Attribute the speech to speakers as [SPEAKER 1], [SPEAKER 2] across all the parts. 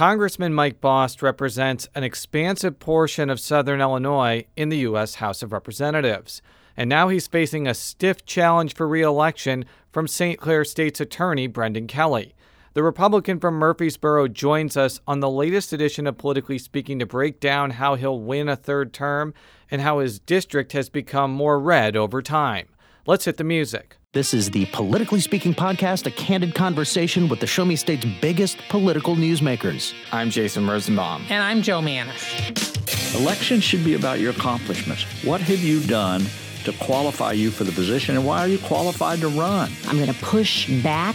[SPEAKER 1] Congressman Mike Bost represents an expansive portion of southern Illinois in the U.S. House of Representatives. And now he's facing a stiff challenge for re election from St. Clair State's Attorney Brendan Kelly. The Republican from Murphysboro joins us on the latest edition of Politically Speaking to break down how he'll win a third term and how his district has become more red over time. Let's hit the music.
[SPEAKER 2] This is the Politically Speaking podcast, a candid conversation with the Show Me State's biggest political newsmakers.
[SPEAKER 3] I'm Jason Rosenbaum.
[SPEAKER 4] And I'm Jo Mannies.
[SPEAKER 5] Elections should be about your accomplishments. What have you done to qualify you for the position, and why are you qualified to run?
[SPEAKER 6] I'm going to push back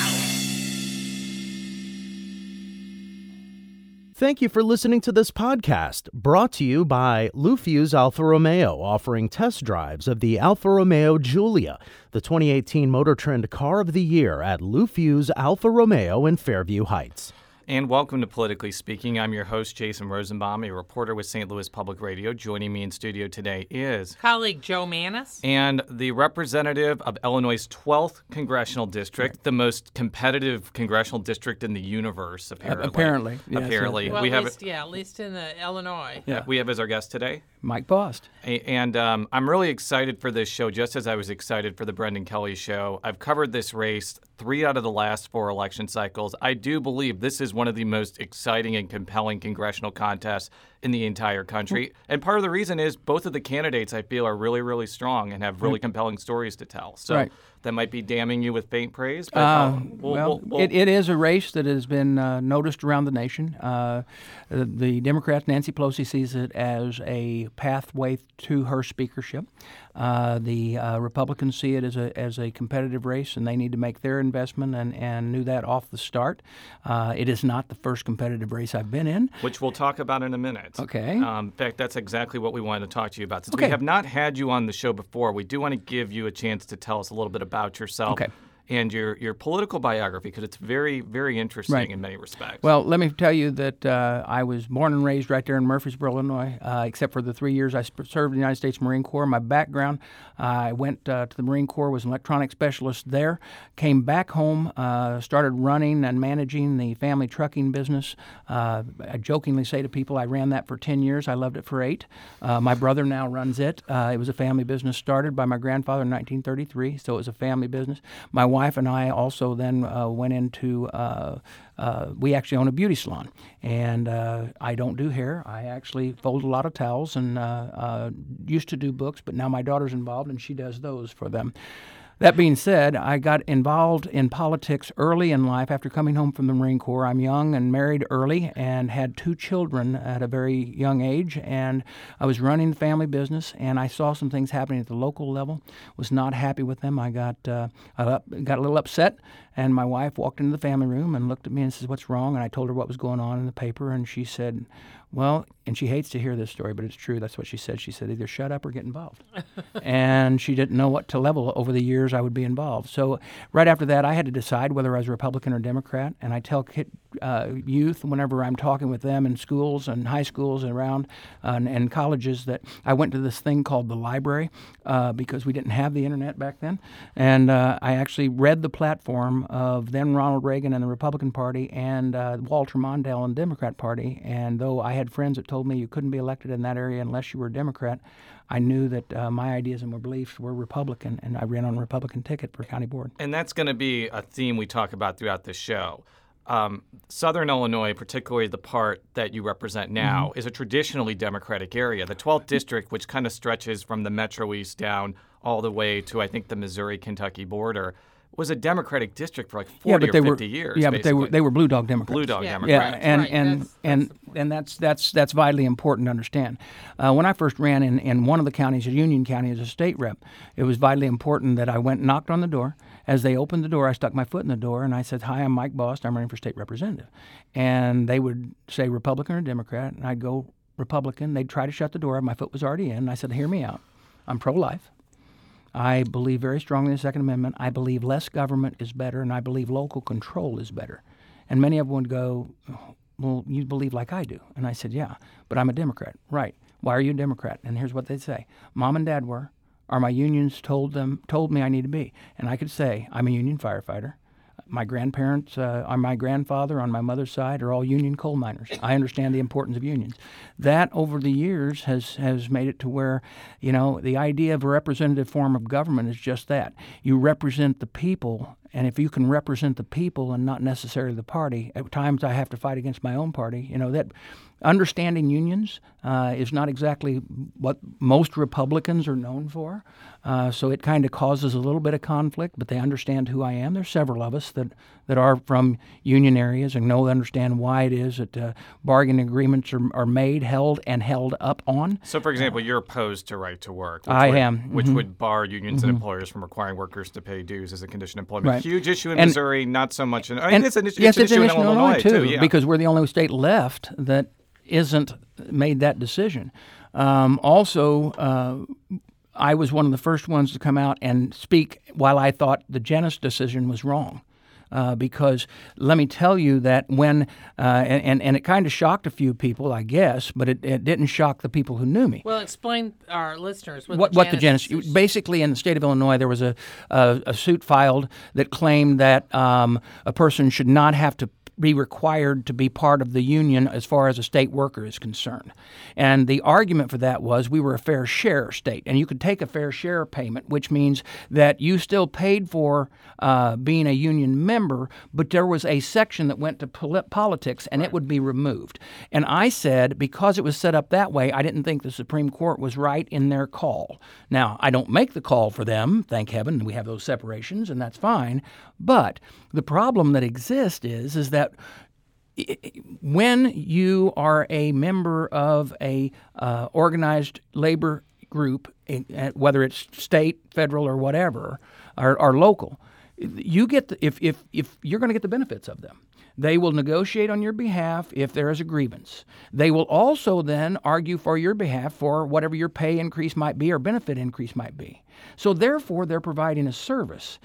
[SPEAKER 2] Thank you for listening to this podcast, brought to you by Lou Fusz Alfa Romeo, offering test drives of the Alfa Romeo Giulia, the 2018 Motor Trend Car of the Year at Lou Fusz Alfa Romeo in Fairview Heights.
[SPEAKER 1] And welcome to Politically Speaking. I'm your host, Jason Rosenbaum, a reporter with St. Louis Public Radio. Joining me in studio today is
[SPEAKER 4] colleague Jo Mannies
[SPEAKER 1] and the representative of Illinois' 12th congressional district, the most competitive congressional district in the universe, apparently.
[SPEAKER 7] Uh, apparently.
[SPEAKER 1] Yes, apparently.
[SPEAKER 4] Well, we have least, yeah, at least in the Illinois.
[SPEAKER 1] Yeah. We have as our guest today
[SPEAKER 7] Mike Bost.
[SPEAKER 1] And um, I'm really excited for this show, just as I was excited for the Brendan Kelly show. I've covered this race three out of the last four election cycles. I do believe this is one of the most exciting and compelling congressional contests in the entire country. And part of the reason is both of the candidates I feel are really, really strong and have really compelling stories to tell. So
[SPEAKER 7] right.
[SPEAKER 1] That might be damning you with faint praise. But
[SPEAKER 7] uh, we'll, well, it, it is a race that has been uh, noticed around the nation. Uh, the Democrat Nancy Pelosi sees it as a pathway to her speakership. Uh, the uh, Republicans see it as a as a competitive race, and they need to make their investment, and, and knew that off the start. Uh, it is not the first competitive race I've been in,
[SPEAKER 1] which we'll talk about in a minute.
[SPEAKER 7] Okay.
[SPEAKER 1] Um, in fact, that's exactly what we wanted to talk to you about. Since
[SPEAKER 7] okay.
[SPEAKER 1] we have not had you on the show before, we do want to give you a chance to tell us a little bit about yourself.
[SPEAKER 7] Okay
[SPEAKER 1] and your your political biography because it's very very interesting
[SPEAKER 7] right.
[SPEAKER 1] in many respects.
[SPEAKER 7] Well, let me tell you that uh, I was born and raised right there in Murphysboro, Illinois. Uh, except for the three years I served in the United States Marine Corps. My background, uh, I went uh, to the Marine Corps, was an electronic specialist there. Came back home, uh, started running and managing the family trucking business. Uh, I jokingly say to people, I ran that for ten years. I loved it for eight. my brother now runs it. it was a family business started by my grandfather in 1933, so it was a family business. My wife and I also then uh, went into. Uh, uh, we actually own a beauty salon, and uh, I don't do hair. I actually fold a lot of towels and uh, used to do books, but now my daughter's involved and she does those for them. That being said, I got involved in politics early in life after coming home from the Marine Corps. I'm young and married early and had two children at a very young age. And I was running the family business and I saw some things happening at the local level. Was not happy with them. I got, uh, I got a little upset. And my wife walked into the family room and looked at me and says, What's wrong? And I told her what was going on in the paper. And she said, well, and she hates to hear this story, but it's true. That's what she said. She said either shut up or get involved. and she didn't know what to level over the years I would be involved. So right after that, I had to decide whether I was Republican or Democrat. And I tell kid, uh, youth whenever I'm talking with them in schools and high schools and around uh, and, and, colleges that I went to this thing called the library uh, because we didn't have the internet back then. And uh, I actually read the platform of then Ronald Reagan and the Republican Party and uh, Walter Mondale and the Democrat Party. And though I had friends that told me you couldn't be elected in that area unless you were a Democrat. I knew that uh, my ideas and my beliefs were Republican, and I ran on a Republican ticket for county board.
[SPEAKER 1] And that's going to be a theme we talk about throughout the show. Um, Southern Illinois, particularly the part that you represent now, mm-hmm. is a traditionally Democratic area. The 12th district, which kind of stretches from the Metro East down all the way to, I think, the Missouri Kentucky border, was a Democratic district for like 40
[SPEAKER 7] yeah, but
[SPEAKER 1] or
[SPEAKER 7] they
[SPEAKER 1] 50
[SPEAKER 7] were,
[SPEAKER 1] years.
[SPEAKER 7] Yeah,
[SPEAKER 1] basically.
[SPEAKER 7] but they were they were blue dog Democrats.
[SPEAKER 1] Blue dog
[SPEAKER 4] yeah.
[SPEAKER 1] Democrats.
[SPEAKER 7] Yeah, and
[SPEAKER 4] right.
[SPEAKER 7] and
[SPEAKER 4] that's,
[SPEAKER 7] and
[SPEAKER 4] that's,
[SPEAKER 7] and that's that's that's vitally important to understand. Uh, when I first ran in, in one of the counties, Union County, as a state rep, it was vitally important that I went and knocked on the door. As they opened the door, I stuck my foot in the door and I said, "Hi, I'm Mike Bost. I'm running for state representative." And they would say Republican or Democrat, and I'd go Republican. They'd try to shut the door. My foot was already in. I said, "Hear me out. I'm pro-life." I believe very strongly in the Second Amendment. I believe less government is better, and I believe local control is better. And many of them would go, Well, you believe like I do. And I said, Yeah, but I'm a Democrat. Right. Why are you a Democrat? And here's what they'd say Mom and Dad were, or my unions told them told me I need to be. And I could say, I'm a union firefighter my grandparents, uh, on my grandfather, on my mother's side, are all union coal miners. I understand the importance of unions. That over the years has has made it to where, you know, the idea of a representative form of government is just that. You represent the people and if you can represent the people and not necessarily the party, at times I have to fight against my own party. You know that understanding unions uh, is not exactly what most Republicans are known for. Uh, so it kind of causes a little bit of conflict, but they understand who I am. There's several of us that, that are from union areas and know understand why it is that uh, bargaining agreements are, are made, held, and held up on.
[SPEAKER 1] So, for example, you're opposed to right to work.
[SPEAKER 7] I
[SPEAKER 1] would,
[SPEAKER 7] am.
[SPEAKER 1] Which
[SPEAKER 7] mm-hmm.
[SPEAKER 1] would bar unions mm-hmm. and employers from requiring workers to pay dues as a condition of employment.
[SPEAKER 7] Right.
[SPEAKER 1] Huge issue in
[SPEAKER 7] and,
[SPEAKER 1] Missouri, not so much in. I
[SPEAKER 7] mean, and,
[SPEAKER 1] it's an, it's
[SPEAKER 7] yes,
[SPEAKER 1] an
[SPEAKER 7] it's
[SPEAKER 1] issue
[SPEAKER 7] an
[SPEAKER 1] in Illinois,
[SPEAKER 7] Illinois too,
[SPEAKER 1] too yeah.
[SPEAKER 7] because we're the only state left that isn't made that decision. Um, also, uh, I was one of the first ones to come out and speak while I thought the Janus decision was wrong. Uh, because let me tell you that when uh, and and it kind of shocked a few people, I guess, but it, it didn't shock the people who knew me.
[SPEAKER 4] Well, explain our listeners what,
[SPEAKER 7] what
[SPEAKER 4] the,
[SPEAKER 7] what the Janus. Basically, in the state of Illinois, there was a a, a suit filed that claimed that um, a person should not have to be required to be part of the union as far as a state worker is concerned. And the argument for that was we were a fair share state, and you could take a fair share payment, which means that you still paid for uh, being a union member, but there was a section that went to pol- politics and right. it would be removed. And I said, because it was set up that way, I didn't think the Supreme Court was right in their call. Now, I don't make the call for them, thank heaven, we have those separations, and that's fine. But the problem that exists is, is that when you are a member of a uh, organized labor group, whether it's state, federal, or whatever, or, or local, you get the, if if if you're going to get the benefits of them. They will negotiate on your behalf if there is a grievance. They will also then argue for your behalf for whatever your pay increase might be or benefit increase might be. So therefore, they're providing a service.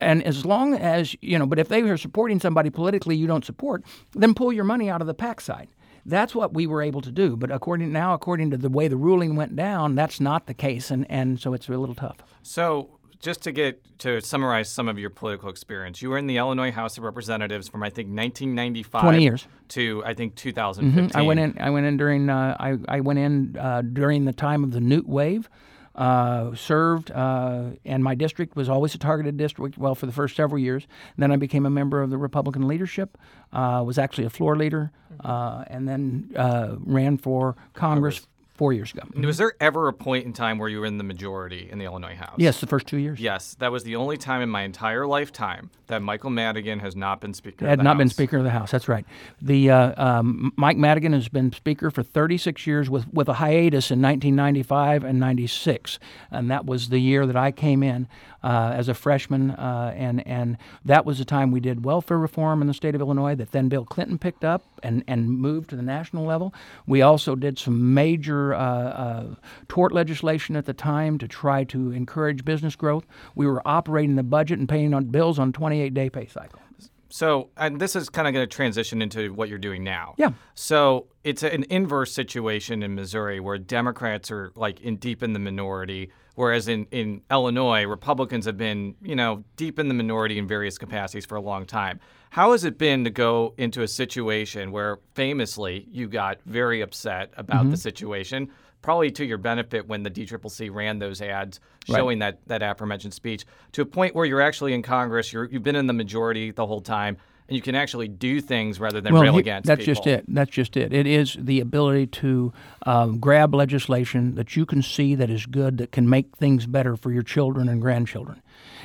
[SPEAKER 7] And as long as, you know, but if they are supporting somebody politically you don't support, then pull your money out of the PAC side. That's what we were able to do. But according now, according to the way the ruling went down, that's not the case. And, and so it's a little tough.
[SPEAKER 1] So just to get to summarize some of your political experience, you were in the Illinois House of Representatives from I think 1995
[SPEAKER 7] 20 years
[SPEAKER 1] to I think 2015.
[SPEAKER 7] Mm-hmm. I went in. I went in during. Uh, I I went in uh, during the time of the Newt wave uh, served, uh, and my district was always a targeted district. Well, for the first several years, then I became a member of the Republican leadership. Uh, was actually a floor leader, uh, and then uh, ran for Congress, Congress four years ago.
[SPEAKER 1] Was there ever a point in time where you were in the majority in the Illinois House?
[SPEAKER 7] Yes, the first two years.
[SPEAKER 1] Yes, that was the only time in my entire lifetime that Michael Madigan has not been Speaker.
[SPEAKER 7] Had not
[SPEAKER 1] House.
[SPEAKER 7] been Speaker of the House. That's right. The uh, um, Mike Madigan has been Speaker for 36 years, with with a hiatus in 1995 and 96, and that was the year that I came in uh, as a freshman, uh, and and that was the time we did welfare reform in the state of Illinois that then Bill Clinton picked up and and moved to the national level. We also did some major uh, uh, tort legislation at the time to try to encourage business growth. We were operating the budget and paying on bills on 28 day pay cycle.
[SPEAKER 1] So, and this is kind of going to transition into what you're doing now.
[SPEAKER 7] Yeah.
[SPEAKER 1] So it's an inverse situation in Missouri where Democrats are like in deep in the minority, whereas in, in Illinois, Republicans have been, you know, deep in the minority in various capacities for a long time. How has it been to go into a situation where famously you got very upset about mm-hmm. the situation, probably to your benefit when the DCCC ran those ads showing right. that, that aforementioned speech, to a point where you're actually in Congress, you're, you've been in the majority the whole time, and you can actually do things rather than
[SPEAKER 7] well,
[SPEAKER 1] rail
[SPEAKER 7] he,
[SPEAKER 1] against
[SPEAKER 7] that's
[SPEAKER 1] people.
[SPEAKER 7] just it. That's just it. It is the ability to um, grab legislation that you can see that is good that can make things better for your children and grandchildren.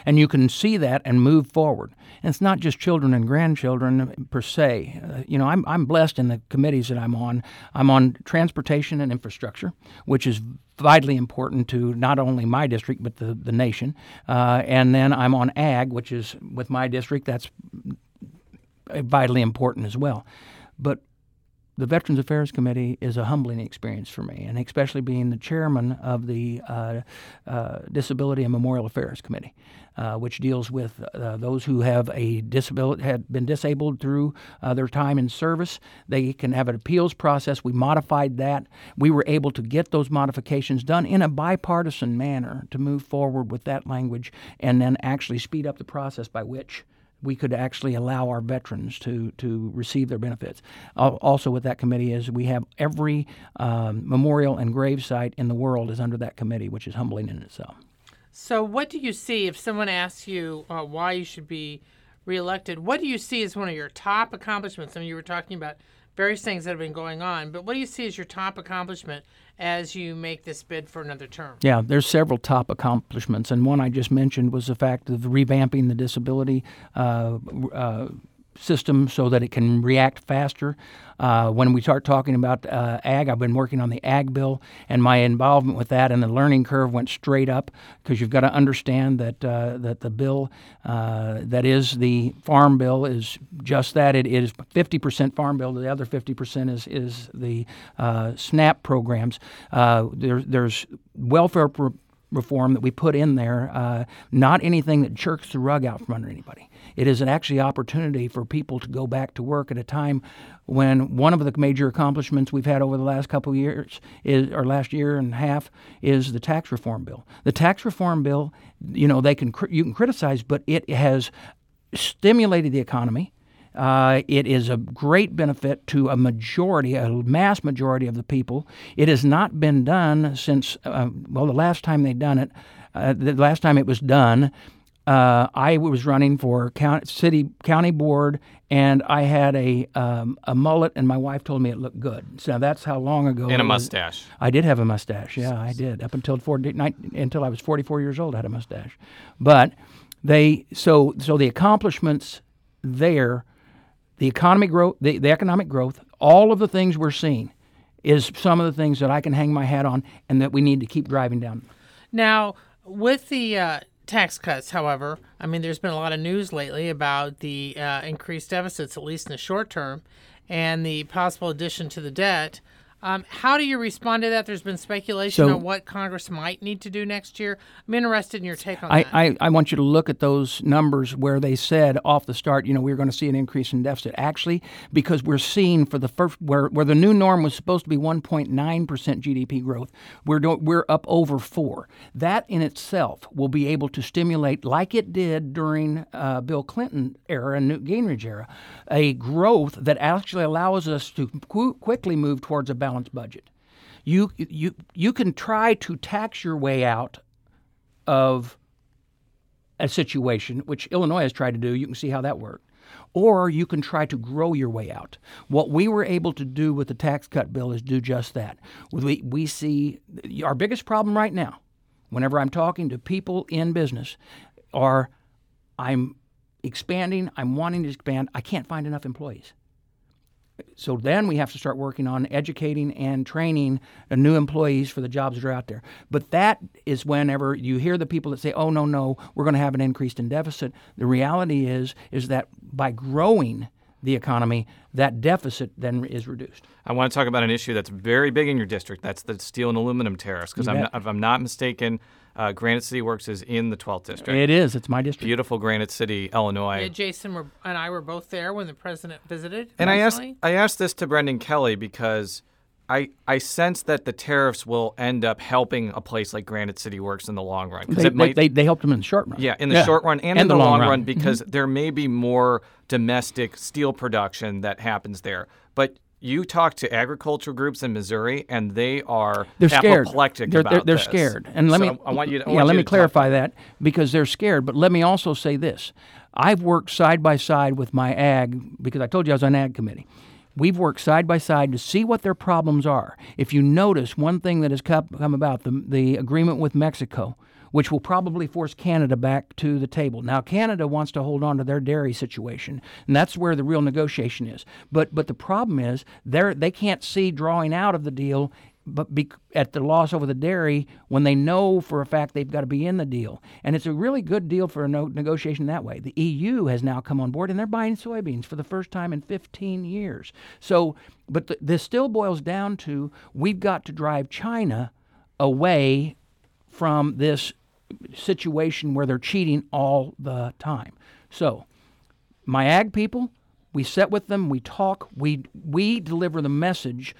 [SPEAKER 7] And you can see that and move forward. And it's not just children and grandchildren per se. Uh, you know I'm, I'm blessed in the committees that i'm on. I'm on transportation and infrastructure which is vitally important to not only my district but the, the nation. Uh, and then i'm on ag which is with my district that's vitally important as well. But the Veterans Affairs Committee is a humbling experience for me, and especially being the chairman of the uh, uh, Disability and Memorial Affairs Committee, uh, which deals with uh, those who have a disability, have been disabled through uh, their time in service. They can have an appeals process. We modified that. We were able to get those modifications done in a bipartisan manner to move forward with that language, and then actually speed up the process by which we could actually allow our veterans to to receive their benefits. Also, with that committee is we have every um, memorial and grave site in the world is under that committee, which is humbling in itself.
[SPEAKER 8] So, what do you see if someone asks you uh, why you should be reelected? What do you see as one of your top accomplishments? I mean, you were talking about various things that have been going on, but what do you see as your top accomplishment as you make this bid for another term?
[SPEAKER 7] Yeah, there's several top accomplishments, and one I just mentioned was the fact of revamping the disability uh, uh, system so that it can react faster. Uh, when we start talking about uh, ag, I've been working on the ag bill, and my involvement with that and the learning curve went straight up because you've got to understand that uh, that the bill uh, that is the farm bill is just that. It is 50% farm bill. The other 50% is is the uh, SNAP programs. Uh, there, there's welfare. Pro- reform that we put in there, not anything that jerks the rug out from under anybody. It is an actually opportunity for people to go back to work at a time when one of the major accomplishments we've had over the last couple years is, or last year and a half, is the tax reform bill. The tax reform bill, you know, they can you can criticize, but it has stimulated the economy. Uh, it is a great benefit to a majority, a mass majority of the people. It has not been done since, uh, well, the last time they done it, uh, the last time it was done, uh, I was running for county, city county board, and I had a um, a mullet, and my wife told me it looked good. So that's how long ago.
[SPEAKER 1] And a mustache.
[SPEAKER 7] I did have a mustache. Yeah, I did up until 40, until I was 44 years old. I had a mustache, but they so so the accomplishments there the economic growth, the, the economic growth, all of the things we're seeing is some of the things that I can hang my hat on and that we need to keep driving down.
[SPEAKER 8] Now, with the uh, tax cuts, however, I mean, there's been a lot of news lately about the uh, increased deficits, at least in the short term, and the possible addition to the debt. Um, how do you respond to that? There's been speculation so, on what Congress might need to do next year. I'm interested in your take on
[SPEAKER 7] I,
[SPEAKER 8] that.
[SPEAKER 7] I, I want you to look at those numbers where they said off the start, you know, we are going to see an increase in deficit. Actually, because we're seeing for the first where where the new norm was supposed to be 1.9% GDP growth, we're do, we're up over four. That in itself will be able to stimulate, like it did during uh, Bill Clinton era and Newt Gingrich era, a growth that actually allows us to qu- quickly move towards a balanced budget. You, you, you can try to tax your way out of a situation, which Illinois has tried to do. You can see how that worked. Or you can try to grow your way out. What we were able to do with the tax cut bill is do just that. We, we see our biggest problem right now, whenever I'm talking to people in business, are I'm expanding, I'm wanting to expand, I can't find enough employees. So then we have to start working on educating and training new employees for the jobs that are out there. But that is whenever you hear the people that say, "Oh no, no, we're going to have an increase in deficit." The reality is is that by growing the economy, that deficit then is reduced.
[SPEAKER 1] I want to talk about an issue that's very big in your district. That's the steel and aluminum tariffs. Because if I'm not mistaken, uh, Granite City Works is in the 12th district.
[SPEAKER 7] It is. It's my district.
[SPEAKER 1] Beautiful Granite City, Illinois.
[SPEAKER 8] Yeah, Jason were, and I were both there when the president visited.
[SPEAKER 1] And recently. I asked I asked this to Brendan Kelly because I I sense that the tariffs will end up helping a place like Granite City Works in the long run.
[SPEAKER 7] They, might, they, they, helped them in the short run.
[SPEAKER 1] Yeah, in the yeah. short run and, and in the, the long, long, run, run because mm-hmm. there may be more domestic steel production that happens there. But you talk to agricultural groups in Missouri, and they are
[SPEAKER 7] they're scared.
[SPEAKER 1] apoplectic
[SPEAKER 7] they're,
[SPEAKER 1] about
[SPEAKER 7] they're, they're
[SPEAKER 1] this.
[SPEAKER 7] scared. And let
[SPEAKER 1] so
[SPEAKER 7] me
[SPEAKER 1] I want you. To,
[SPEAKER 7] yeah, let me
[SPEAKER 1] to
[SPEAKER 7] clarify that because they're scared. But let me also say this: I've worked side by side with my ag because I told you I was on ag committee. We've worked side by side to see what their problems are. If you notice, one thing that has come about the the agreement with Mexico which will probably force Canada back to the table. Now, Canada wants to hold on to their dairy situation, and that's where the real negotiation is. But but the problem is they they can't see drawing out of the deal but be, at the loss over the dairy when they know for a fact they've got to be in the deal. And it's a really good deal for a no, negotiation that way. The EU has now come on board and they're buying soybeans for the first time in 15 years. So, but the, this still boils down to we've got to drive China away from this situation where they're cheating all the time. So, my ag people, we sit with them, we talk, we we deliver the message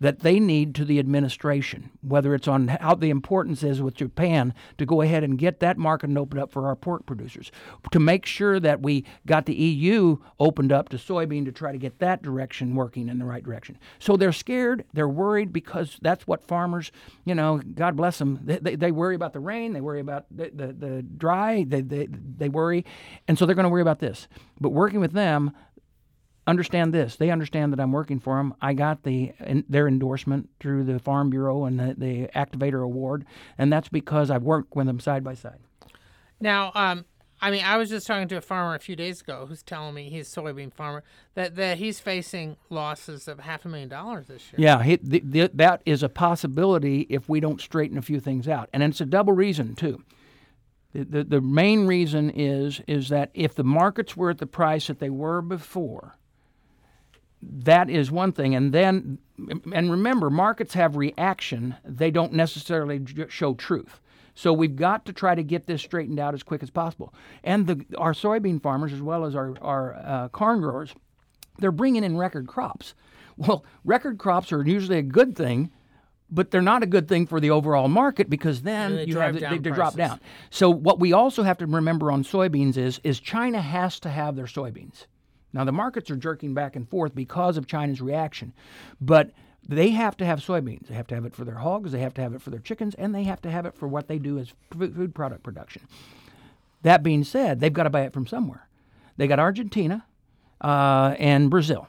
[SPEAKER 7] that they need to the administration, whether it's on how the importance is with Japan to go ahead and get that market and open up for our pork producers, to make sure that we got the EU opened up to soybean to try to get that direction working in the right direction. So they're scared, they're worried because that's what farmers, you know, God bless them, they, they, they worry about the rain, they worry about the, the, the dry, they, they, they worry, and so they're going to worry about this. But working with them, understand this. They understand that I'm working for them. I got the their endorsement through the Farm Bureau and the, the Activator Award, and that's because I've worked with them side by side.
[SPEAKER 8] Now, um, I mean, I was just talking to a farmer a few days ago who's telling me he's a soybean farmer that, that he's facing losses of half a million dollars this year.
[SPEAKER 7] Yeah, he, the, the, that is a possibility if we don't straighten a few things out, and it's a double reason too. The, the, the main reason is is that if the markets were at the price that they were before, that is one thing. And then, and remember, markets have reaction, they don't necessarily show truth. So we've got to try to get this straightened out as quick as possible. And the, our soybean farmers, as well as our, our uh, corn growers, they're bringing in record crops. Well, record crops are usually a good thing, but they're not a good thing for the overall market because then you have
[SPEAKER 8] down
[SPEAKER 7] they, they drop down. So what we also have to remember on soybeans is is China has to have their soybeans. Now, the markets are jerking back and forth because of China's reaction, but they have to have soybeans. They have to have it for their hogs, they have to have it for their chickens, and they have to have it for what they do as food product production. That being said, they've got to buy it from somewhere. They got Argentina uh, and Brazil.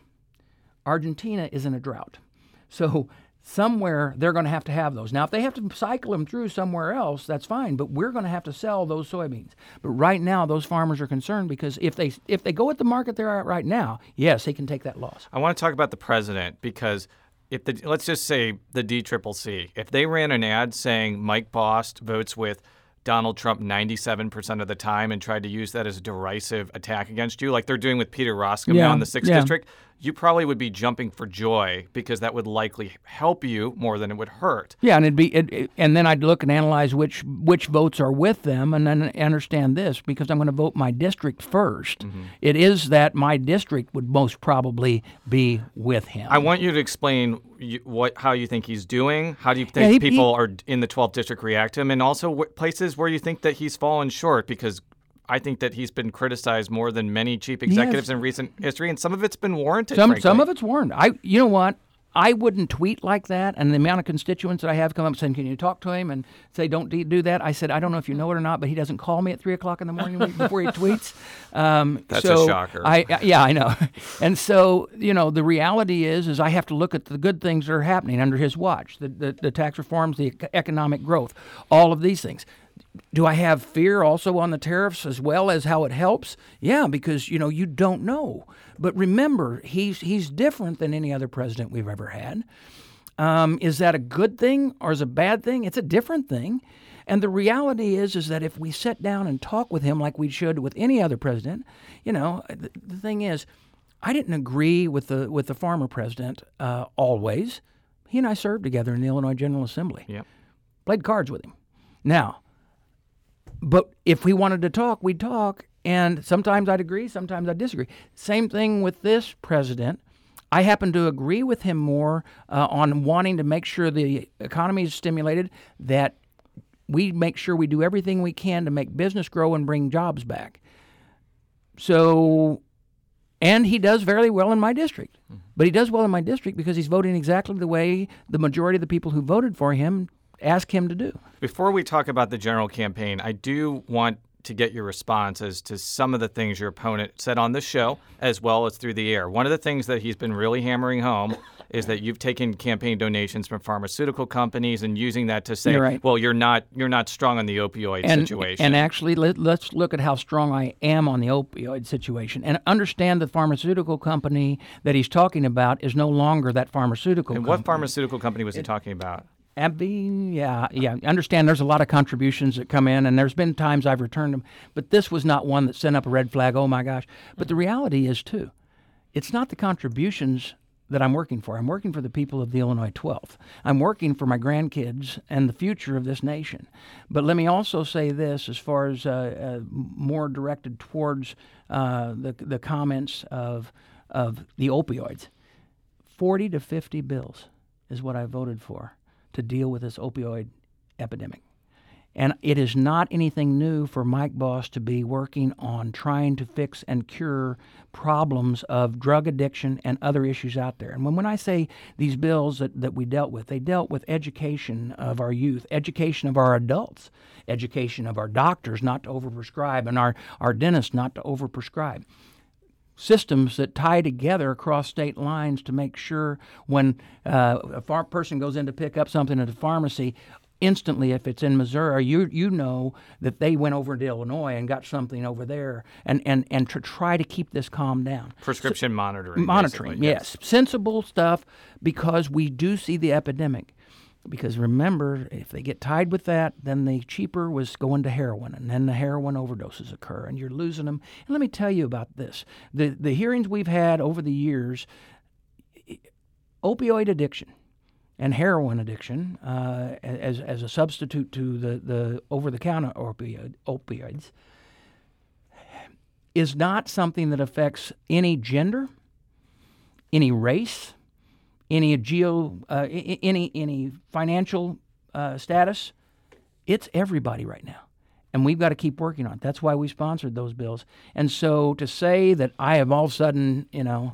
[SPEAKER 7] Argentina is in a drought. So somewhere they're going to have to have those. Now, if they have to cycle them through somewhere else, that's fine. But we're going to have to sell those soybeans. But right now, those farmers are concerned because if they if they go at the market they're at right now, yes, they can take that loss.
[SPEAKER 1] I want to talk about the president because if the let's just say the DCCC, if they ran an ad saying Mike Bost votes with Donald Trump 97% of the time and tried to use that as a derisive attack against you, like they're doing with Peter Roskam
[SPEAKER 7] Yeah,
[SPEAKER 1] now in the 6th
[SPEAKER 7] yeah.
[SPEAKER 1] district, you probably would be jumping for joy because that would likely help you more than it would hurt.
[SPEAKER 7] Yeah, and it'd be, it, it- and then I'd look and analyze which which votes are with them, and then understand this because I'm going to vote my district 1st mm-hmm. It is that my district would most probably be with him.
[SPEAKER 1] I want you to explain what how you think he's doing. How do you think
[SPEAKER 7] Yeah, he-
[SPEAKER 1] people are in the 12th district react to him, and also what places where you think that he's fallen short? Because I think that he's been criticized more than many chief executives in recent history, and some of it's been warranted.
[SPEAKER 7] some
[SPEAKER 1] frankly.
[SPEAKER 7] some of it's warranted. I you know what? I wouldn't tweet like that, and the amount of constituents that I have come up saying, "Can you talk to him?" and say, "Don't de- do that." I said, "I don't know if you know it or not, but he doesn't call me at three o'clock in the morning before he tweets." Um,
[SPEAKER 1] That's a shocker.
[SPEAKER 7] I yeah, I know. And so you know, the reality is, is I have to look at the good things that are happening under his watch, the the, the tax reforms, the economic growth, all of these things. Do I have fear also on the tariffs as well as how it helps? Yeah, because you know you don't know. But remember, he's he's different than any other president we've ever had. Um, is that a good thing or is it a bad thing? It's a different thing. And the reality is, is that if we sit down and talk with him like we should with any other president, you know, the, the thing is, I didn't agree with the with the former president uh, always. He and I served together in the Illinois General Assembly.
[SPEAKER 1] Yep.
[SPEAKER 7] Played cards with him. Now, but if we wanted to talk, we'd talk. And sometimes I'd agree, sometimes I'd disagree. Same thing with this president. I happen to agree with him more uh, on wanting to make sure the economy is stimulated, that we make sure we do everything we can to make business grow and bring jobs back. So, and he does very well in my district. But he does well in my district because he's voting exactly the way the majority of the people who voted for him ask him to do.
[SPEAKER 1] Before we talk about the general campaign, I do want to get your response as to some of the things your opponent said on this show as well as through the air. One of the things that he's been really hammering home is that you've taken campaign donations from pharmaceutical companies and using that to say,
[SPEAKER 7] right.
[SPEAKER 1] well, you're not you're not strong on the opioid
[SPEAKER 7] and,
[SPEAKER 1] situation.
[SPEAKER 7] And actually, let, us look at how strong I am on the opioid situation and understand the pharmaceutical company that he's talking about is no longer that pharmaceutical
[SPEAKER 1] and
[SPEAKER 7] company.
[SPEAKER 1] what pharmaceutical company was he talking about?
[SPEAKER 7] AbbVie, yeah, yeah. Understand there's a lot of contributions that come in, and there's been times I've returned them, but this was not one that sent up a red flag. Oh my gosh! But the reality is too, it's not the contributions that I'm working for. I'm working for the people of the Illinois 12th. I'm working for my grandkids and the future of this nation. But let me also say this, as far as uh, uh, more directed towards uh, the the comments of of the opioids. Forty to fifty bills is what I voted for to deal with this opioid epidemic. And it is not anything new for Mike Bost to be working on trying to fix and cure problems of drug addiction and other issues out there. And when, when I say these bills that, that we dealt with, they dealt with education of our youth, education of our adults, education of our doctors not to overprescribe, and our, our dentists not to overprescribe systems that tie together across state lines to make sure when uh, a far- person goes in to pick up something at a pharmacy, instantly, if it's in Missouri, you you know that they went over to Illinois and got something over there, and and and to try to keep this calm down.
[SPEAKER 1] Prescription so, monitoring.
[SPEAKER 7] Monitoring, yes. yes, sensible stuff, because we do see the epidemic. Because remember, if they get tied with that, then the cheaper was going to heroin, and then the heroin overdoses occur, and you're losing them. And let me tell you about this: the the hearings we've had over the years, opioid addiction and heroin addiction uh, as as a substitute to the the over the counter opioid opioids is not something that affects any gender, any race any geo, uh, any any financial uh, status. It's everybody right now, and we've got to keep working on it. That's why we sponsored those bills. And so to say that I have all of a sudden, you know,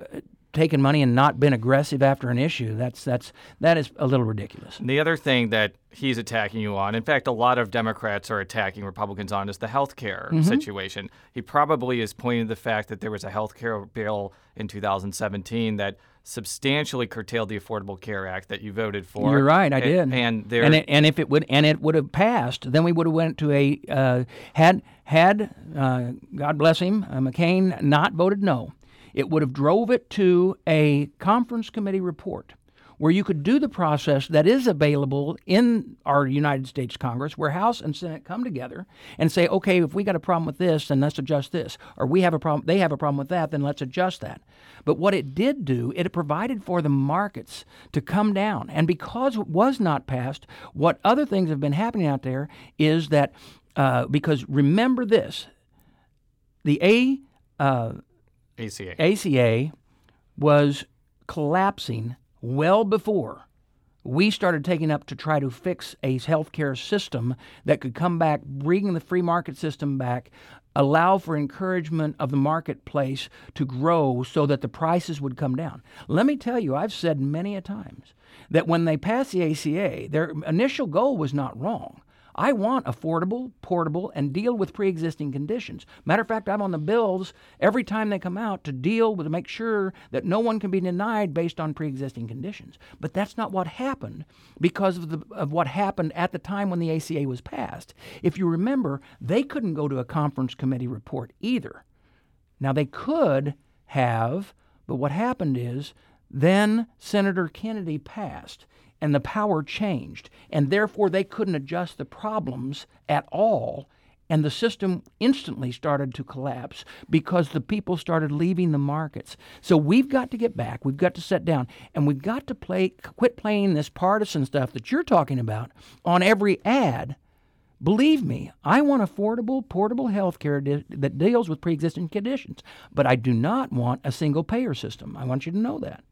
[SPEAKER 7] uh, taken money and not been aggressive after an issue, that's that's that is a little ridiculous.
[SPEAKER 1] And the other thing that he's attacking you on, in fact, a lot of Democrats are attacking Republicans on, is the health care mm-hmm. situation. He probably is pointing to the fact that there was a health care bill in 2017 that substantially curtailed the Affordable Care Act that you voted for.
[SPEAKER 7] You're right, I
[SPEAKER 1] and,
[SPEAKER 7] did.
[SPEAKER 1] And there,
[SPEAKER 7] and, it, and if it would and it would have passed, then we would have went to a uh, had had uh, God bless him uh, McCain not voted no, it would have drove it to a conference committee report where you could do the process that is available in our United States Congress, where House and Senate come together and say, okay, if we got a problem with this, then let's adjust this, or we have a problem, they have a problem with that, then let's adjust that. But what it did do, it provided for the markets to come down, and because it was not passed, what other things have been happening out there is that uh, because remember this, the A. Uh,
[SPEAKER 1] ACA.
[SPEAKER 7] ACA was collapsing well before we started taking up to try to fix a healthcare system that could come back, bring the free market system back, allow for encouragement of the marketplace to grow so that the prices would come down. Let me tell you, I've said many a times that when they passed the ACA, their initial goal was not wrong. I want affordable, portable, and deal with pre existing conditions. Matter of fact, I'm on the bills every time they come out to deal with, to make sure that no one can be denied based on pre existing conditions. But that's not what happened because of, the, of what happened at the time when the ACA was passed. If you remember, they couldn't go to a conference committee report either. Now, they could have, but what happened is then Senator Kennedy passed and the power changed, and therefore they couldn't adjust the problems at all. And the system instantly started to collapse because the people started leaving the markets. So we've got to get back. We've got to sit down and we've got to play, quit playing this partisan stuff that you're talking about on every ad. Believe me, I want affordable, portable health care that deals with pre existing conditions, but I do not want a single payer system. I want you to know that.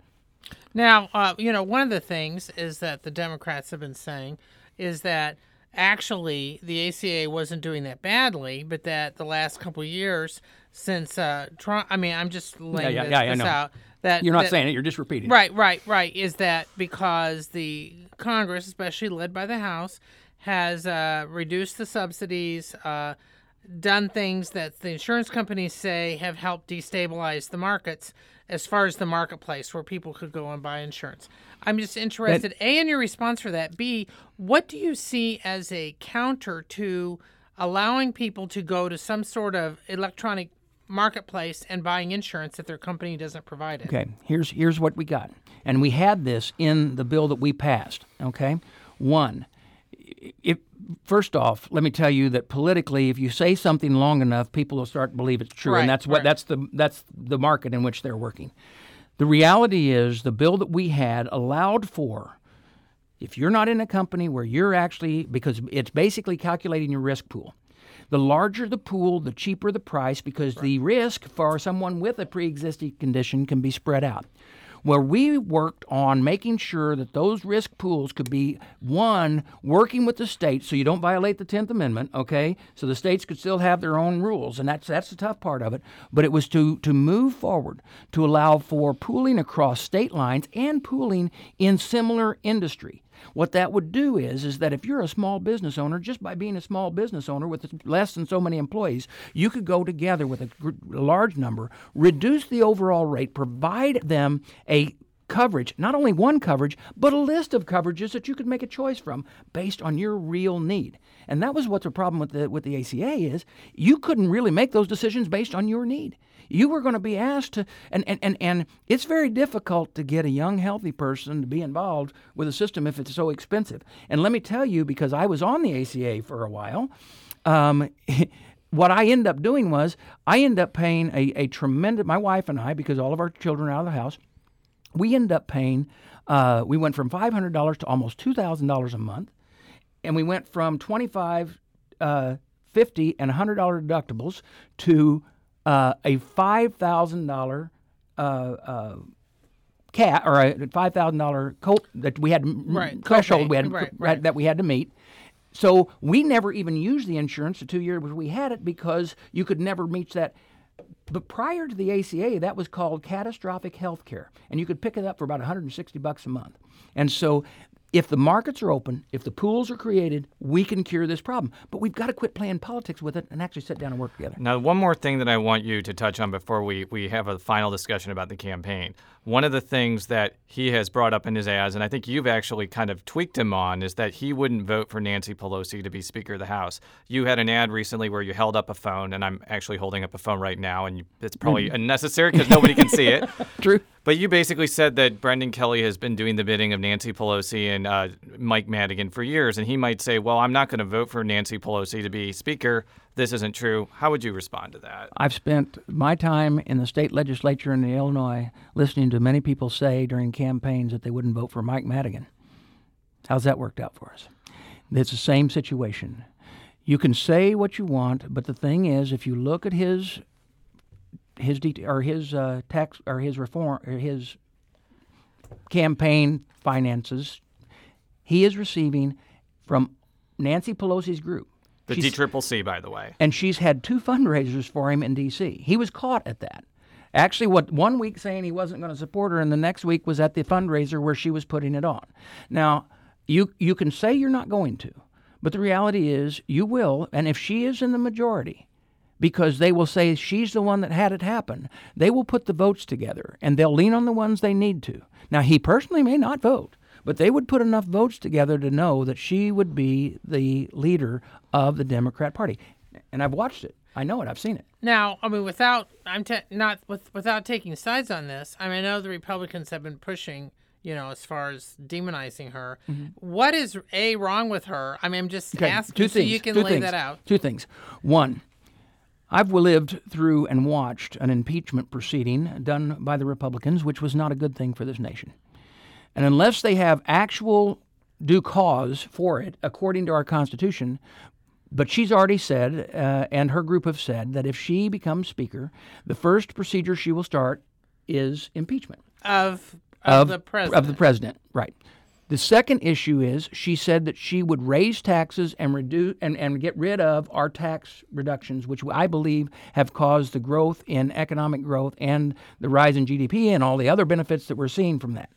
[SPEAKER 8] Now, uh, you know, one of the things is that the Democrats have been saying is that actually the ACA wasn't doing that badly, but that the last couple of years since uh, Trump, I mean, I'm just laying
[SPEAKER 7] yeah, yeah,
[SPEAKER 8] this,
[SPEAKER 7] yeah,
[SPEAKER 8] this out. That
[SPEAKER 7] you're not
[SPEAKER 8] that,
[SPEAKER 7] saying it, you're just repeating.
[SPEAKER 8] Right, right, right. Is that because the Congress, especially led by the House, has uh, reduced the subsidies. Uh, done things that the insurance companies say have helped destabilize the markets as far as the marketplace where people could go and buy insurance. I'm just interested, A, in your response for that. B, what do you see as a counter to allowing people to go to some sort of electronic marketplace and buying insurance if their company doesn't provide it?
[SPEAKER 7] Okay, here's here's what we got. And we had this in the bill that we passed, okay? One, if first off, let me tell you that politically, if you say something long enough, people will start to believe it's true,
[SPEAKER 8] Right,
[SPEAKER 7] and that's what
[SPEAKER 8] right.
[SPEAKER 7] that's the that's the market in which they're working. The reality is, the bill that we had allowed for if you're not in a company where you're actually because it's basically calculating your risk pool. The larger the pool, the cheaper the price because the risk for someone with a pre-existing condition can be spread out. Where we worked on making sure that those risk pools could be one working with the states so you don't violate the 10th amendment, okay? So the states could still have their own rules and that's that's the tough part of it, but it was to to move forward to allow for pooling across state lines and pooling in similar industry. What that would do is is that if you're a small business owner, just by being a small business owner with less than so many employees, you could go together with a, large number, reduce the overall rate, provide them a coverage, not only one coverage, but a list of coverages that you could make a choice from based on your real need. And that was what the problem with the with the ACA is. You couldn't really make those decisions based on your need. You were going to be asked to, and, and, and, and it's very difficult to get a young, healthy person to be involved with a system if it's so expensive. And let me tell you, because I was on the ACA for a while, um, what I ended up doing was I ended up paying a, a tremendous, my wife and I, because all of our children are out of the house, we ended up paying, uh, we went from $500 to almost $2,000 a month. And we went from 25 uh, 50 and $100 deductibles to uh, a $5,000 uh, uh, cat or a $5,000 co- that we had
[SPEAKER 8] Right,
[SPEAKER 7] threshold we had,
[SPEAKER 8] Right, right.
[SPEAKER 7] that we had to meet. So we never even used the insurance the two years we had it because you could never reach that. But prior to the ACA, that was called catastrophic health care, and you could pick it up for about 160 bucks a month. And so, if the markets are open, if the pools are created, we can cure this problem. But we've got to quit playing politics with it and actually sit down and work together.
[SPEAKER 1] Now, one more thing that I want you to touch on before we, we have a final discussion about the campaign. One of the things that he has brought up in his ads, and I think you've actually kind of tweaked him on, is that he wouldn't vote for Nancy Pelosi to be Speaker of the House. You had an ad recently where you held up a phone, and I'm actually holding up a phone right now, and you, it's probably unnecessary because nobody can see it.
[SPEAKER 7] True.
[SPEAKER 1] But you basically said that Brendan Kelly has been doing the bidding of Nancy Pelosi and uh, Mike Madigan for years, and he might say, "Well, I'm not going to vote for Nancy Pelosi to be Speaker. This isn't true." How would you respond to that?
[SPEAKER 7] I've spent my time in the state legislature in Illinois listening to many people say during campaigns that they wouldn't vote for Mike Madigan. How's that worked out for us? It's the same situation. You can say what you want, but the thing is, if you look at his his det- or his uh, tax or his reform or his campaign finances, he is receiving from Nancy Pelosi's group.
[SPEAKER 1] The
[SPEAKER 7] She's-
[SPEAKER 1] D Triple C, by the way.
[SPEAKER 7] and she's had two fundraisers for him in D.C. He was caught at that. Actually, what one week saying he wasn't going to support her, and the next week was at the fundraiser where she was putting it on. Now, you you can say you're not going to, but the reality is you will. And if she is in the majority, because they will say she's the one that had it happen, they will put the votes together and they'll lean on the ones they need to. Now, he personally may not vote, but they would put enough votes together to know that she would be the leader of the Democrat Party. And I've watched it. I know it. I've seen it.
[SPEAKER 8] Now, I mean, without I'm ta not with without taking sides on this. I mean, I know the Republicans have been pushing, you know, as far as demonizing her. Mm-hmm. What is a wrong with her? I mean, I'm just
[SPEAKER 7] Okay,
[SPEAKER 8] asking
[SPEAKER 7] two
[SPEAKER 8] so
[SPEAKER 7] things.
[SPEAKER 8] you can lay
[SPEAKER 7] things,
[SPEAKER 8] that out.
[SPEAKER 7] Two things. One, I've lived through and watched an impeachment proceeding done by the Republicans, which was not a good thing for this nation. And unless they have actual due cause for it, according to our Constitution, but she's already said, uh, and her group have said, that if she becomes Speaker, the first procedure she will start is impeachment
[SPEAKER 8] Of of, the president.
[SPEAKER 7] of the president, right. The second issue is she said that she would raise taxes and reduce and, and get rid of our tax reductions, which I believe have caused the growth in economic growth and the rise in GDP and all the other benefits that we're seeing from that.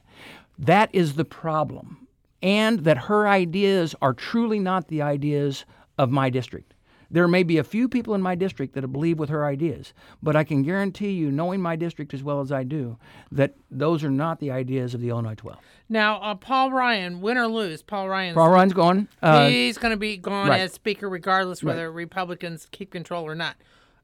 [SPEAKER 7] That is the problem. And that her ideas are truly not the ideas of my district. There may be a few people in my district that believe with her ideas, but I can guarantee you, knowing my district as well as I do, that those are not the ideas of the Illinois 12.
[SPEAKER 8] Now, uh, Paul Ryan, win or lose, Paul Ryan.
[SPEAKER 7] Paul Ryan's gone. Uh,
[SPEAKER 8] he's going to be gone
[SPEAKER 7] right.
[SPEAKER 8] as Speaker, regardless whether Republicans keep control or not.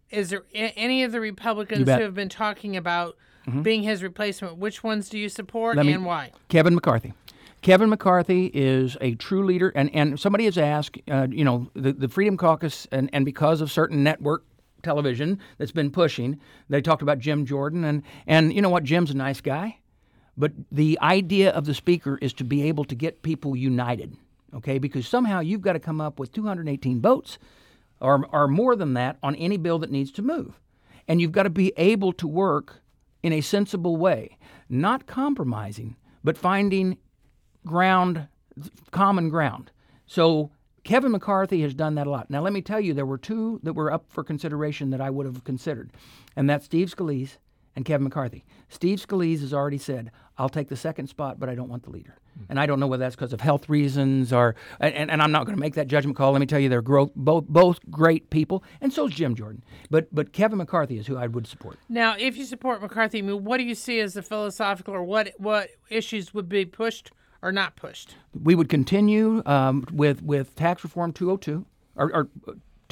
[SPEAKER 8] Is there a- any of the Republicans who have been talking about being his replacement? Which ones do you support
[SPEAKER 7] Let me-
[SPEAKER 8] and why?
[SPEAKER 7] Kevin McCarthy. Kevin McCarthy is a true leader, and, and somebody has asked, uh, you know, the, the Freedom Caucus, and, and because of certain network television that's been pushing, they talked about Jim Jordan, and, and you know what, Jim's a nice guy, but the idea of the speaker is to be able to get people united, okay, because somehow you've got to come up with 218 votes or, or more than that on any bill that needs to move. And you've got to be able to work in a sensible way, not compromising, but finding ground, common ground. So Kevin McCarthy has done that a lot. Now, let me tell you, there were two that were up for consideration that I would have considered, and that's Steve Scalise and Kevin McCarthy. Steve Scalise has already said, I'll take the second spot, but I don't want the leader. And I don't know whether that's because of health reasons or, and, and I'm not going to make that judgment call. Let me tell you, they're gro- both, both great people, and so is Jim Jordan. But, but Kevin McCarthy is who I would support.
[SPEAKER 8] Now, if you support McCarthy, I mean, what do you see as the philosophical or what what issues would be pushed or not pushed?
[SPEAKER 7] We would continue um, with, with tax reform 202 or, or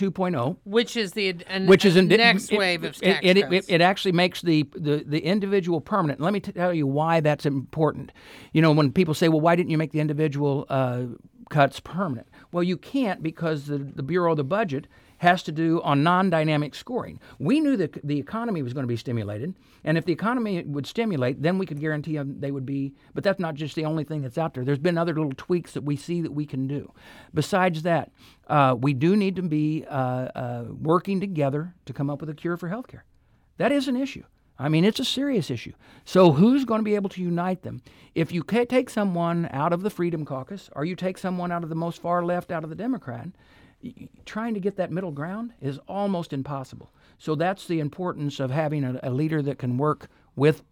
[SPEAKER 7] 2.0.
[SPEAKER 8] Which is the an,
[SPEAKER 7] which is in,
[SPEAKER 8] next
[SPEAKER 7] it,
[SPEAKER 8] wave of tax
[SPEAKER 7] it,
[SPEAKER 8] cuts?
[SPEAKER 7] it, it actually makes the, the, the individual permanent. Let me tell you why that's important. You know, when people say, well, why didn't you make the individual uh, cuts permanent? Well, you can't because the, the Bureau of the Budget has to do on non-dynamic scoring. We knew that the economy was going to be stimulated, and if the economy would stimulate, then we could guarantee them they would be. But that's not just the only thing that's out there. There's been other little tweaks that we see that we can do. Besides that, uh, we do need to be uh, uh, working together to come up with a cure for healthcare. That is an issue. I mean, it's a serious issue. So, who's going to be able to unite them? If you take someone out of the Freedom Caucus or you take someone out of the most far left, out of the Democrat, trying to get that middle ground is almost impossible. So, that's the importance of having a, a leader that can work with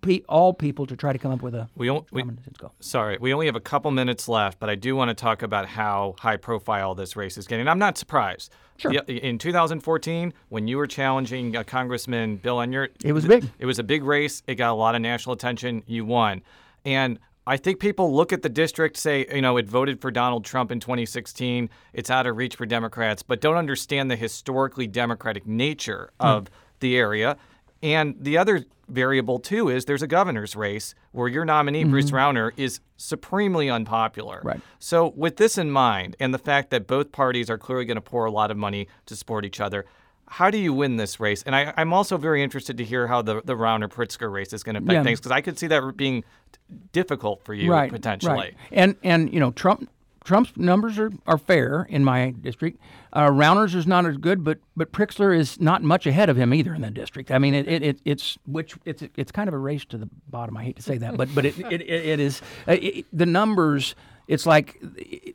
[SPEAKER 7] pe- all people to try to come up with a
[SPEAKER 1] We, on- we
[SPEAKER 7] common sense goal.
[SPEAKER 1] sorry, we only have a couple minutes left, but I do want to talk about how high profile this race is getting. I'm not surprised.
[SPEAKER 7] Sure.
[SPEAKER 1] In 2014, when you were challenging uh, Congressman Bill Enyart,
[SPEAKER 7] It was big.
[SPEAKER 1] It was a big race. It got a lot of national attention. You won, and I think people look at the district, say, you know, it voted for Donald Trump in 2016. It's out of reach for Democrats, but don't understand the historically Democratic nature
[SPEAKER 7] Hmm.
[SPEAKER 1] of the area. And the other variable too is there's a governor's race where your nominee Bruce Rauner is supremely unpopular.
[SPEAKER 7] Mm-hmm. Right.
[SPEAKER 1] So with this in mind and the fact that both parties are clearly going to pour a lot of money to support each other, how do you win this race? And I, I'm also very interested to hear how the the Rauner Pritzker race is going to affect
[SPEAKER 7] Yeah.
[SPEAKER 1] things because I could see that being difficult for you
[SPEAKER 7] right,
[SPEAKER 1] potentially.
[SPEAKER 7] Right. And and you know Trump Trump's numbers are, are fair in my district. Uh, Rauner's is not as good, but but Pritzker is not much ahead of him either in that district. I mean, it, it, it it's which it's it's kind of a race to the bottom. I hate to say that, but but it it, it, it is uh, it, the numbers. It's like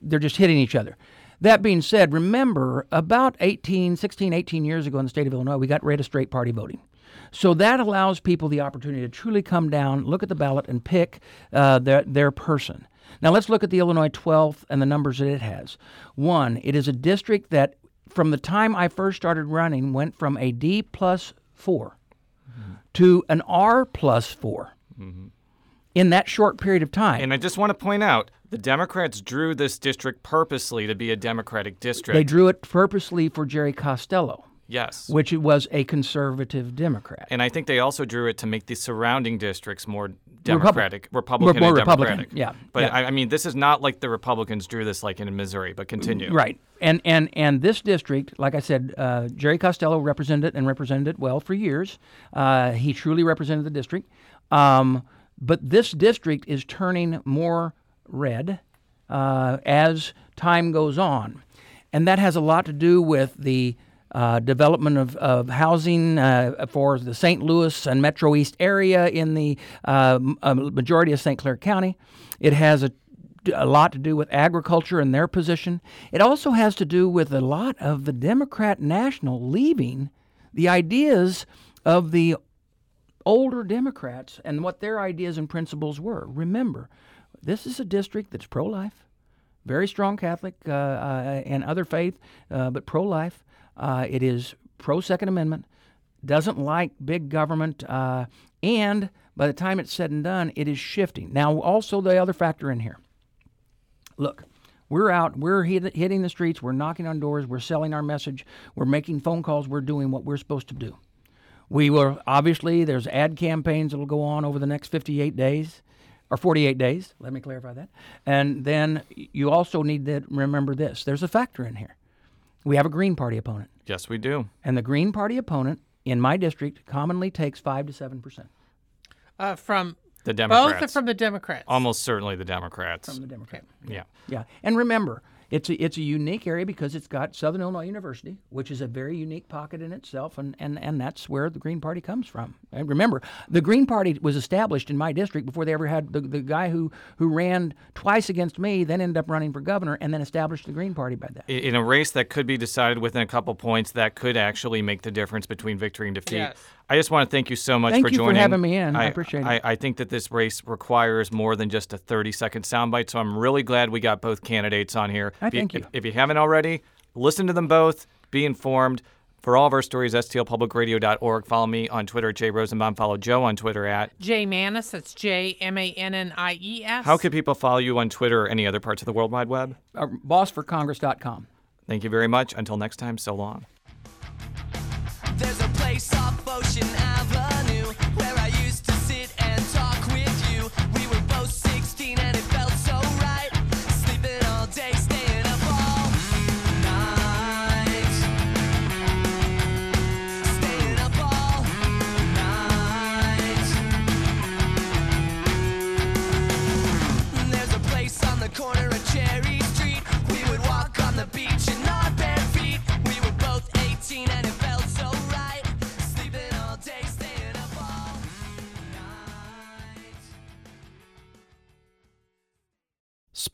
[SPEAKER 7] they're just hitting each other. That being said, remember about 18, 16, 18 years ago in the state of Illinois, we got rid of straight party voting. So that allows people the opportunity to truly come down, look at the ballot, and pick uh, their, their person. Now let's look at the Illinois 12th and the numbers that it has. One, it is a district that from the time I first started running went from a D plus 4 to an R plus 4 in that short period of time.
[SPEAKER 1] And I just want to point out the Democrats drew this district purposely to be a Democratic district.
[SPEAKER 7] they drew it purposely for Jerry Costello,
[SPEAKER 1] yes.
[SPEAKER 7] which was a conservative Democrat.
[SPEAKER 1] And I think they also drew it to make the surrounding districts more Democratic, Republican,
[SPEAKER 7] More
[SPEAKER 1] and
[SPEAKER 7] Republican,
[SPEAKER 1] Democratic.
[SPEAKER 7] yeah,
[SPEAKER 1] But
[SPEAKER 7] yeah.
[SPEAKER 1] I, I mean, this is not like the Republicans drew this like in Missouri. But continue.
[SPEAKER 7] Right. And and and this district, like I said, uh, Jerry Costello represented it and represented it well for years. Uh, he truly represented the district. Um, but this district is turning more red uh, as time goes on, and that has a lot to do with the uh, development of, of housing uh, for the St. Louis and Metro East area in the uh, uh, majority of St. Clair County. It has a a lot to do with agriculture and their position. It also has to do with a lot of the Democrat National leaving the ideas of the older Democrats and what their ideas and principles were. Remember, this is a district that's pro life, very strong Catholic uh, uh, and other faith, uh, but pro life. Uh, it is pro Second Amendment, doesn't like big government, uh, and by the time it's said and done, it is shifting. Now, also the other factor in here. Look, we're out, we're hit, hitting the streets, we're knocking on doors, we're selling our message, we're making phone calls, we're doing what we're supposed to do. We will obviously there's ad campaigns that'll go on over the next 58 days or 48 days. Let me clarify that. And then you also need to remember this. There's a factor in here. We have a Green Party opponent.
[SPEAKER 1] Yes, we do.
[SPEAKER 7] And the Green Party opponent in my district commonly takes 5 to 7%.
[SPEAKER 8] Uh, from
[SPEAKER 1] the Democrats.
[SPEAKER 8] Both are from the Democrats.
[SPEAKER 1] Almost certainly the Democrats.
[SPEAKER 7] From the Democrats.
[SPEAKER 1] Yeah.
[SPEAKER 7] Yeah. And remember, it's a, it's a unique area because it's got Southern Illinois University, which is a very unique pocket in itself, and, and, and that's where the Green Party comes from. And remember, the Green Party was established in my district before they ever had the, the guy who, who ran twice against me, then ended up running for governor, and then established the Green Party by that.
[SPEAKER 1] In a race that could be decided within a couple points, that could actually make the difference between victory and defeat.
[SPEAKER 8] Yes.
[SPEAKER 1] I just want to thank you so much
[SPEAKER 7] Thank
[SPEAKER 1] for
[SPEAKER 7] you
[SPEAKER 1] joining.
[SPEAKER 7] for having me in. I, appreciate it.
[SPEAKER 1] I, I think that this race requires more than just a 30 second soundbite, so I'm really glad we got both candidates on here.
[SPEAKER 7] I
[SPEAKER 1] if
[SPEAKER 7] thank
[SPEAKER 1] you.
[SPEAKER 7] you.
[SPEAKER 1] If, if you haven't already, listen to them both, be informed. For all of our stories, stlpublicradio.org. Follow me on Twitter at Jay Rosenbaum. Follow Jo on Twitter at
[SPEAKER 8] Jay Mannies. That's J M A N N I E S.
[SPEAKER 1] How can people follow you on Twitter or any other parts of the World Wide Web?
[SPEAKER 7] Uh, bostforcongress.com.
[SPEAKER 1] Thank you very much. Until next time, so long.
[SPEAKER 9] There's a place off Ocean Avenue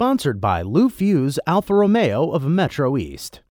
[SPEAKER 2] Sponsored by Lou Fusz Alfa Romeo of Metro East.